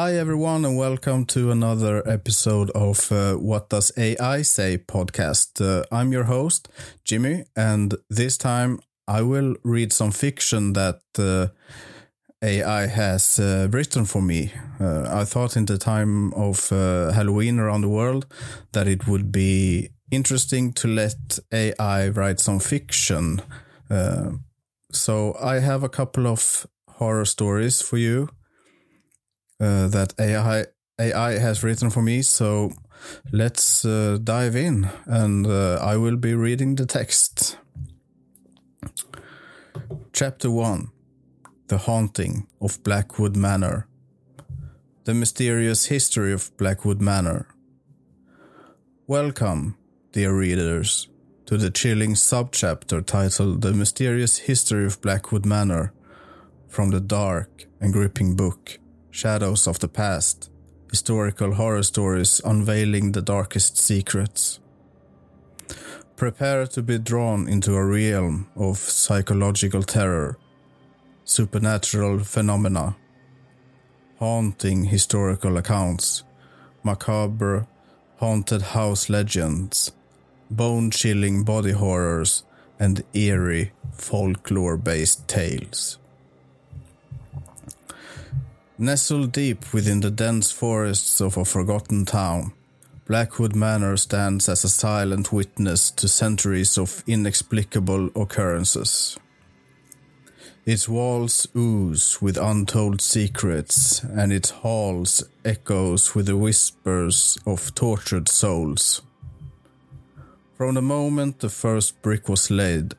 Hi, everyone, and welcome to another episode of uh, What Does AI Say podcast. Uh, I'm your host, Jimmy, and this time I will read some fiction that uh, AI has uh, written for me. Uh, I thought in the time of uh, Halloween around the world that it would be interesting to let AI write some fiction. so I have a couple of horror stories for you uh, that AI AI has written for me. So let's uh, dive in, and uh, I will be reading the text. Chapter one: The haunting of Blackwood Manor. The mysterious history of Blackwood Manor. Welcome, dear readers, to the chilling subchapter titled The Mysterious History of Blackwood Manor from the dark and gripping book Shadows of the Past, historical horror stories unveiling the darkest secrets. Prepare to be drawn into a realm of psychological terror, supernatural phenomena, haunting historical accounts, macabre haunted house legends, bone chilling body horrors, and eerie folklore based tales. Nestled deep within the dense forests of a forgotten town, Blackwood Manor stands as a silent witness to centuries of inexplicable occurrences. Its walls ooze with untold secrets, and its halls echoes with the whispers of tortured souls. From the moment the first brick was laid,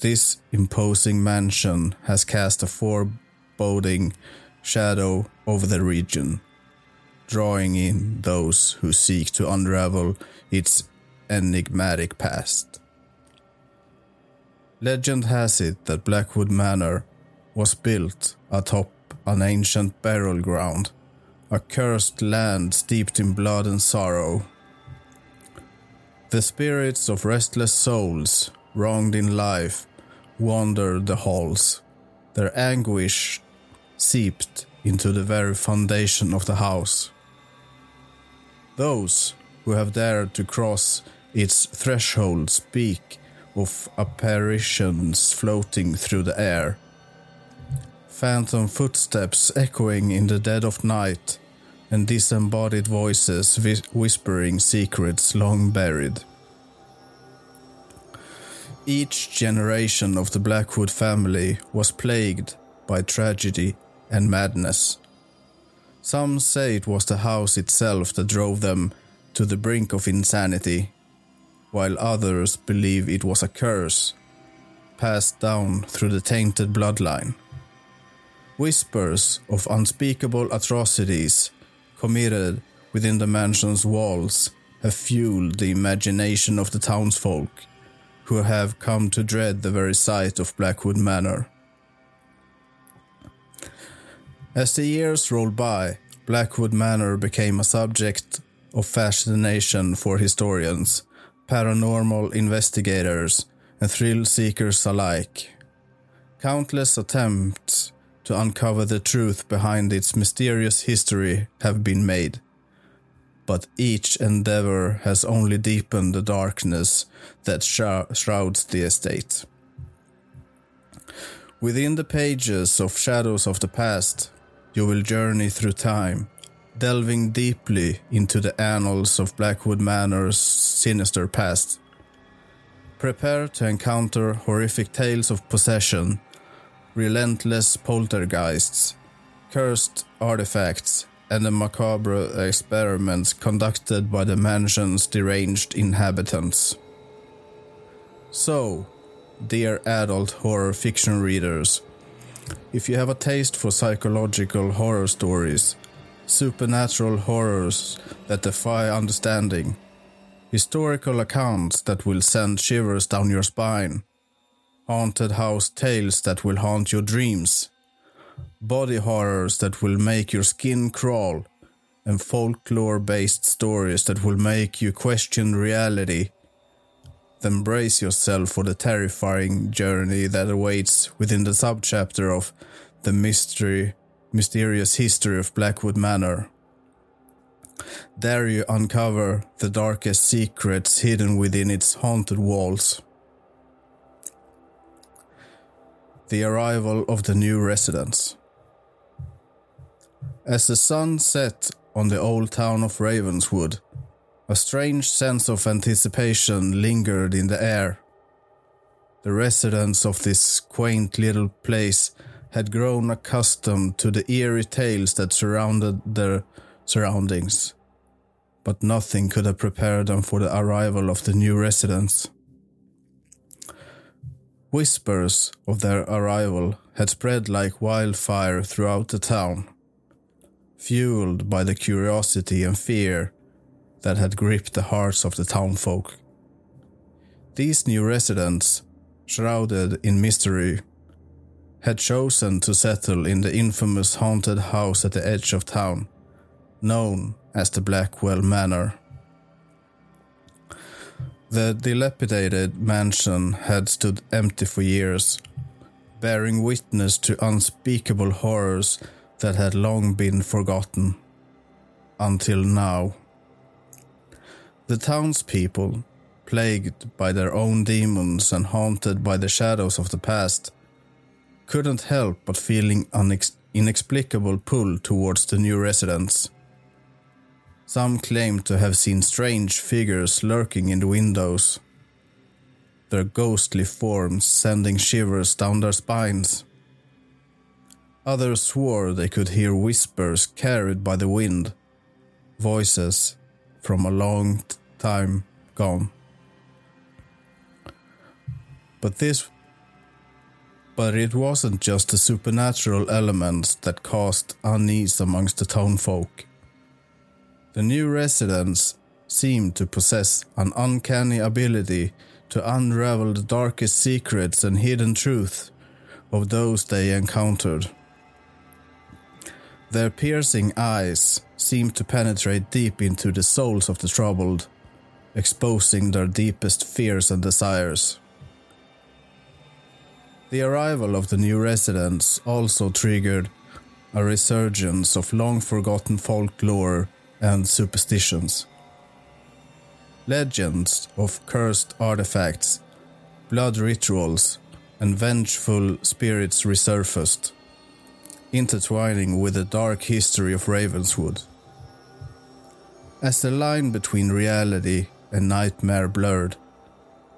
this imposing mansion has cast a foreboding shadow over the region, drawing in those who seek to unravel its enigmatic past. Legend has it that Blackwood Manor was built atop an ancient burial ground, a cursed land steeped in blood and sorrow. The spirits of restless souls, wronged in life, wander the halls, their anguish seeped into the very foundation of the house. Those who have dared to cross its threshold speak of apparitions floating through the air, phantom footsteps echoing in the dead of night, and disembodied voices whispering secrets long buried. Each generation of the Blackwood family was plagued by tragedy and madness. Some say it was the house itself that drove them to the brink of insanity, while others believe it was a curse passed down through the tainted bloodline. Whispers of unspeakable atrocities committed within the mansion's walls have fueled the imagination of the townsfolk, who have come to dread the very sight of Blackwood Manor. As the years rolled by, Blackwood Manor became a subject of fascination for historians, paranormal investigators, and thrill seekers alike. Countless attempts to uncover the truth behind its mysterious history have been made, but each endeavor has only deepened the darkness that shrouds the estate. Within the pages of Shadows of the Past, you will journey through time, delving deeply into the annals of Blackwood Manor's sinister past. Prepare to encounter horrific tales of possession, relentless poltergeists, cursed artifacts, and the macabre experiments conducted by the mansion's deranged inhabitants. So, dear adult horror fiction readers, if you have a taste for psychological horror stories, supernatural horrors that defy understanding, historical accounts that will send shivers down your spine, haunted house tales that will haunt your dreams, body horrors that will make your skin crawl, and folklore based stories that will make you question reality then brace yourself for the terrifying journey that awaits within the subchapter of The Mystery mysterious history of Blackwood Manor. There you uncover the darkest secrets hidden within its haunted walls. The arrival of the new residents. As the sun set on the old town of Ravenswood, a strange sense of anticipation lingered in the air. The residents of this quaint little place had grown accustomed to the eerie tales that surrounded their surroundings, but nothing could have prepared them for the arrival of the new residents. Whispers of their arrival had spread like wildfire throughout the town, fueled by the curiosity and fear that had gripped the hearts of the townfolk. These new residents, shrouded in mystery, had chosen to settle in the infamous haunted house at the edge of town, known as the Blackwell Manor. The dilapidated mansion had stood empty for years, bearing witness to unspeakable horrors that had long been forgotten. Until now. The townspeople, plagued by their own demons and haunted by the shadows of the past, couldn't help but feeling an inexplicable pull towards the new residents. Some claimed to have seen strange figures lurking in the windows, their ghostly forms sending shivers down their spines. Others swore they could hear whispers carried by the wind, voices from a long time gone. But this but it wasn't just the supernatural elements that caused unease amongst the townfolk. The new residents seemed to possess an uncanny ability to unravel the darkest secrets and hidden truths of those they encountered. Their piercing eyes seemed to penetrate deep into the souls of the troubled, exposing their deepest fears and desires. The arrival of the new residents also triggered a resurgence of long forgotten folklore and superstitions. Legends of cursed artifacts, blood rituals, and vengeful spirits resurfaced intertwining with the dark history of Ravenswood. As the line between reality and nightmare blurred,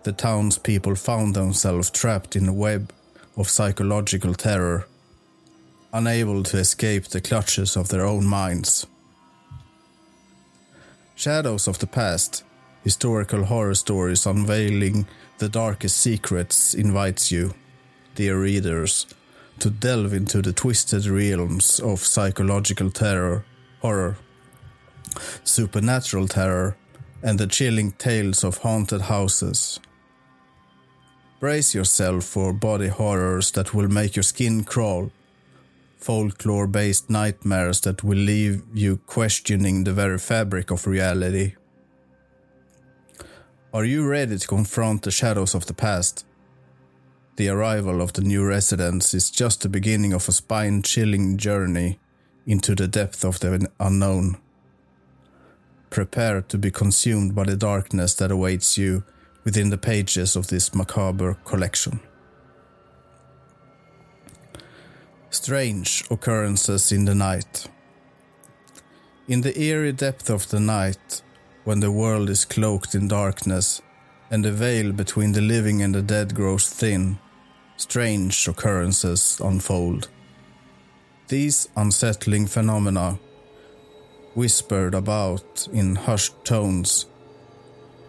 the townspeople found themselves trapped in a web of psychological terror, unable to escape the clutches of their own minds. Shadows of the Past, historical horror stories unveiling the darkest secrets, invites you, dear readers, to delve into the twisted realms of psychological terror, horror, supernatural terror, and the chilling tales of haunted houses. Brace yourself for body horrors that will make your skin crawl, folklore based nightmares that will leave you questioning the very fabric of reality. Are you ready to confront the shadows of the past? The arrival of the new residents is just the beginning of a spine chilling journey into the depth of the unknown. Prepare to be consumed by the darkness that awaits you within the pages of this macabre collection. Strange occurrences in the night. In the eerie depth of the night, when the world is cloaked in darkness and the veil between the living and the dead grows thin, strange occurrences unfold. These unsettling phenomena, whispered about in hushed tones,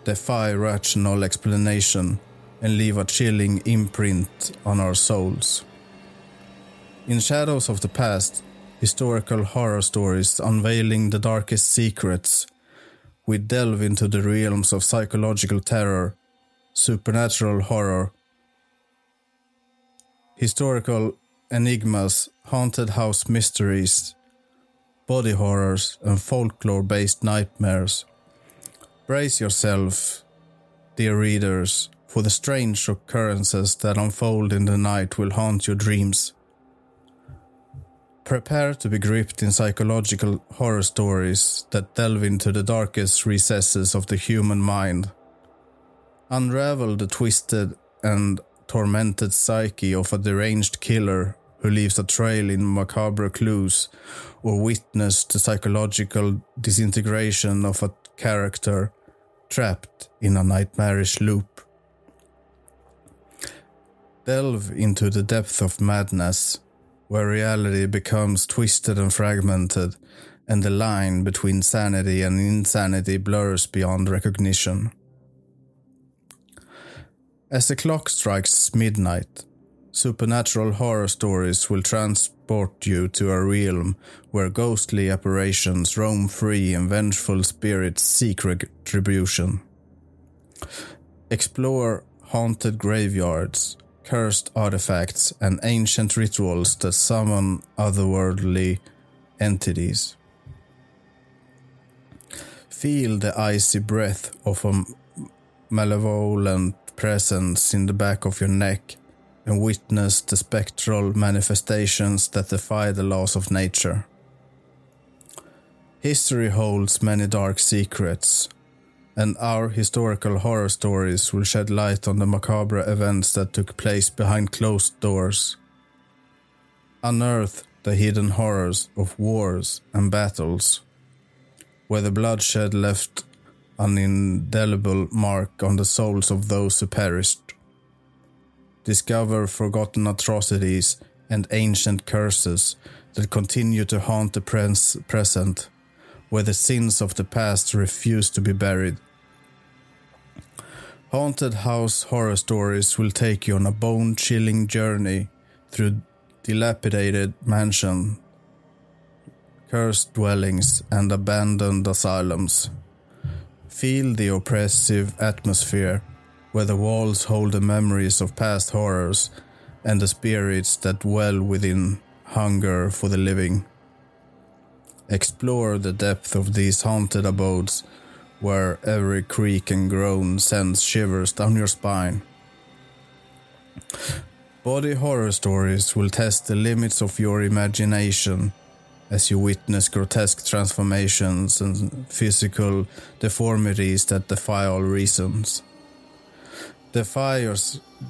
defy rational explanation and leave a chilling imprint on our souls. In Shadows of the Past, historical horror stories unveiling the darkest secrets, we delve into the realms of psychological terror, supernatural horror, historical enigmas, haunted house mysteries, body horrors, and folklore based nightmares. Brace yourself, dear readers, for the strange occurrences that unfold in the night will haunt your dreams. Prepare to be gripped in psychological horror stories that delve into the darkest recesses of the human mind. Unravel the twisted and tormented psyche of a deranged killer who leaves a trail in macabre clues, or witness the psychological disintegration of a character trapped in a nightmarish loop. Delve into the depth of madness where reality becomes twisted and fragmented, and the line between sanity and insanity blurs beyond recognition. As the clock strikes midnight, supernatural horror stories will transport you to a realm where ghostly apparitions roam free and vengeful spirits seek retribution. Explore haunted graveyards, cursed artifacts, and ancient rituals that summon otherworldly entities. Feel the icy breath of a malevolent presence in the back of your neck and witness the spectral manifestations that defy the laws of nature. History holds many dark secrets, and our historical horror stories will shed light on the macabre events that took place behind closed doors. Unearth the hidden horrors of wars and battles, where the bloodshed left an indelible mark on the souls of those who perished. Discover forgotten atrocities and ancient curses that continue to haunt the present, where the sins of the past refuse to be buried. Haunted house horror stories will take you on a bone chilling journey through dilapidated mansions, cursed dwellings, and abandoned asylums. Feel the oppressive atmosphere where the walls hold the memories of past horrors and the spirits that dwell within hunger for the living. Explore the depth of these haunted abodes where every creak and groan sends shivers down your spine. Body horror stories will test the limits of your imagination as you witness grotesque transformations and physical deformities that defy all reasons. Defy your,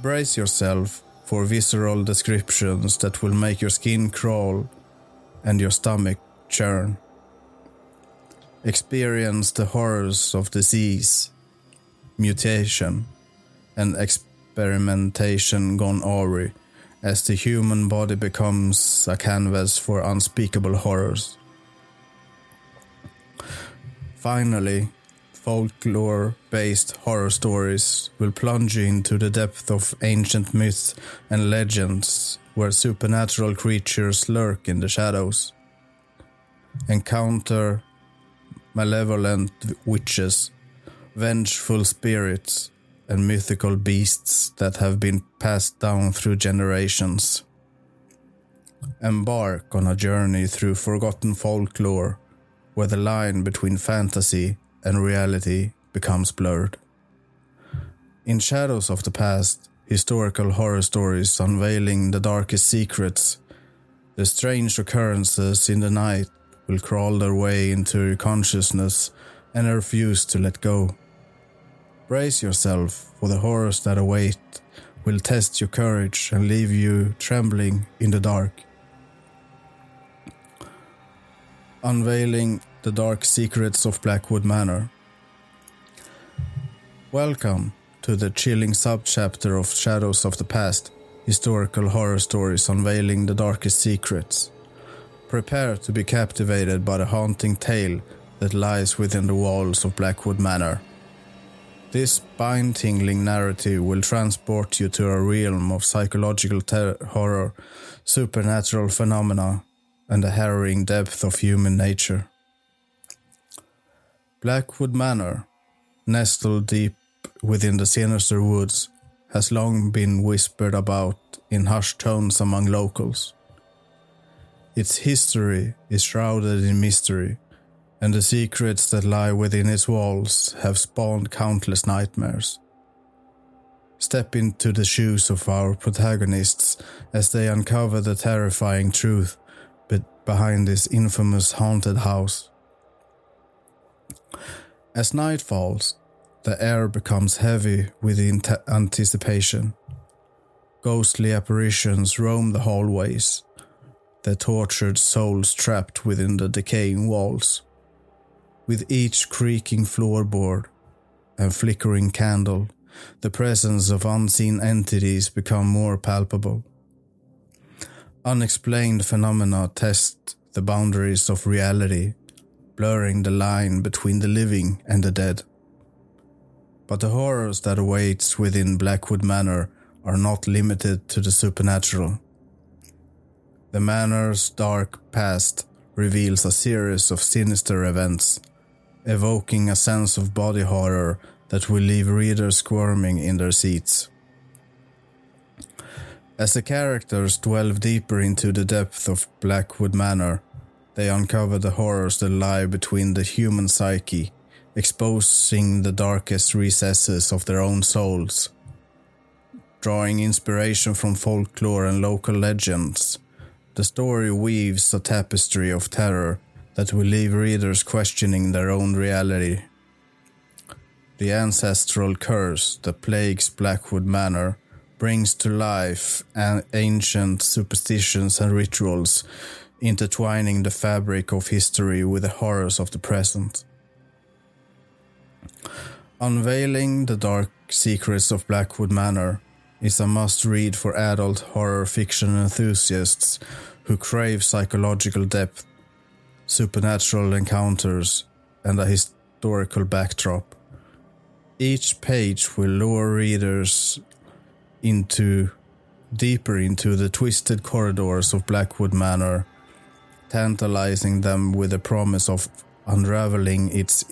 brace yourself for visceral descriptions that will make your skin crawl and your stomach churn experience the horrors of disease, mutation, and experimentation gone awry as the human body becomes a canvas for unspeakable horrors. Finally, folklore based horror stories will plunge you into the depth of ancient myths and legends where supernatural creatures lurk in the shadows. Encounter malevolent witches, vengeful spirits, and mythical beasts that have been passed down through generations. Embark on a journey through forgotten folklore where the line between fantasy and reality becomes blurred. In Shadows of the Past, historical horror stories unveiling the darkest secrets, the strange occurrences in the night will crawl their way into your consciousness and refuse to let go. Brace yourself for the horrors that await will test your courage and leave you trembling in the dark. Unveiling the dark secrets of Blackwood Manor. Welcome to the chilling subchapter of Shadows of the Past, historical horror stories unveiling the darkest secrets. Prepare to be captivated by the haunting tale that lies within the walls of Blackwood Manor. This spine tingling narrative will transport you to a realm of psychological ter- horror, supernatural phenomena, and the harrowing depth of human nature. Blackwood Manor, nestled deep within the sinister woods, has long been whispered about in hushed tones among locals. Its history is shrouded in mystery, and the secrets that lie within its walls have spawned countless nightmares. Step into the shoes of our protagonists as they uncover the terrifying truth behind this infamous haunted house. As night falls, the air becomes heavy with anticipation. Ghostly apparitions roam the hallways, their tortured souls trapped within the decaying walls. With each creaking floorboard and flickering candle, the presence of unseen entities become more palpable. Unexplained phenomena test the boundaries of reality, blurring the line between the living and the dead. But the horrors that awaits within Blackwood Manor are not limited to the supernatural. The manor's dark past reveals a series of sinister events, evoking a sense of body horror that will leave readers squirming in their seats. As the characters delve deeper into the depth of Blackwood Manor, they uncover the horrors that lie between the human psyche, exposing the darkest recesses of their own souls. Drawing inspiration from folklore and local legends, the story weaves a tapestry of terror that will leave readers questioning their own reality. The ancestral curse that plagues Blackwood Manor brings to life ancient superstitions and rituals, intertwining the fabric of history with the horrors of the present. Unveiling the dark secrets of Blackwood Manor is a must read for adult horror fiction enthusiasts who crave psychological depth, supernatural encounters, and a historical backdrop. Each page will lure readers into deeper into the twisted corridors of Blackwood Manor, tantalizing them with the promise of unraveling its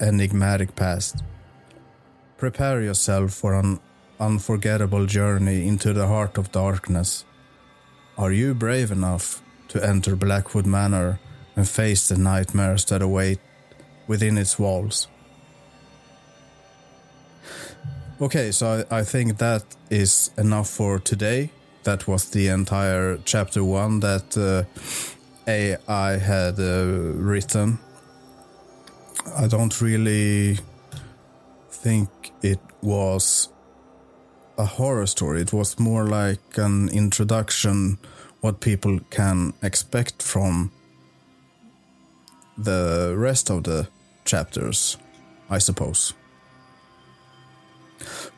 enigmatic past. Prepare yourself for an unforgettable journey into the heart of darkness. Are you brave enough to enter Blackwood Manor and face the nightmares that await within its walls? Okay, so I, I think that is enough for today. That was the entire chapter one that uh, AI had uh, written. I don't really think it was a horror story. It was more like an introduction, what people can expect from the rest of the chapters, I suppose.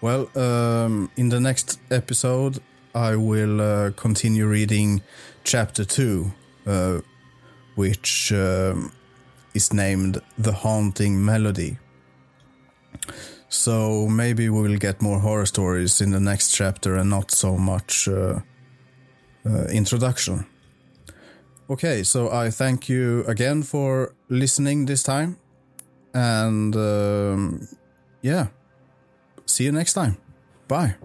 Well, um, in the next episode, I will uh, continue reading chapter two, uh, which um, is named The Haunting Melody. So maybe we will get more horror stories in the next chapter and not so much uh, uh introduction. Okay, so I thank you again for listening this time. And um, yeah. See you next time. Bye.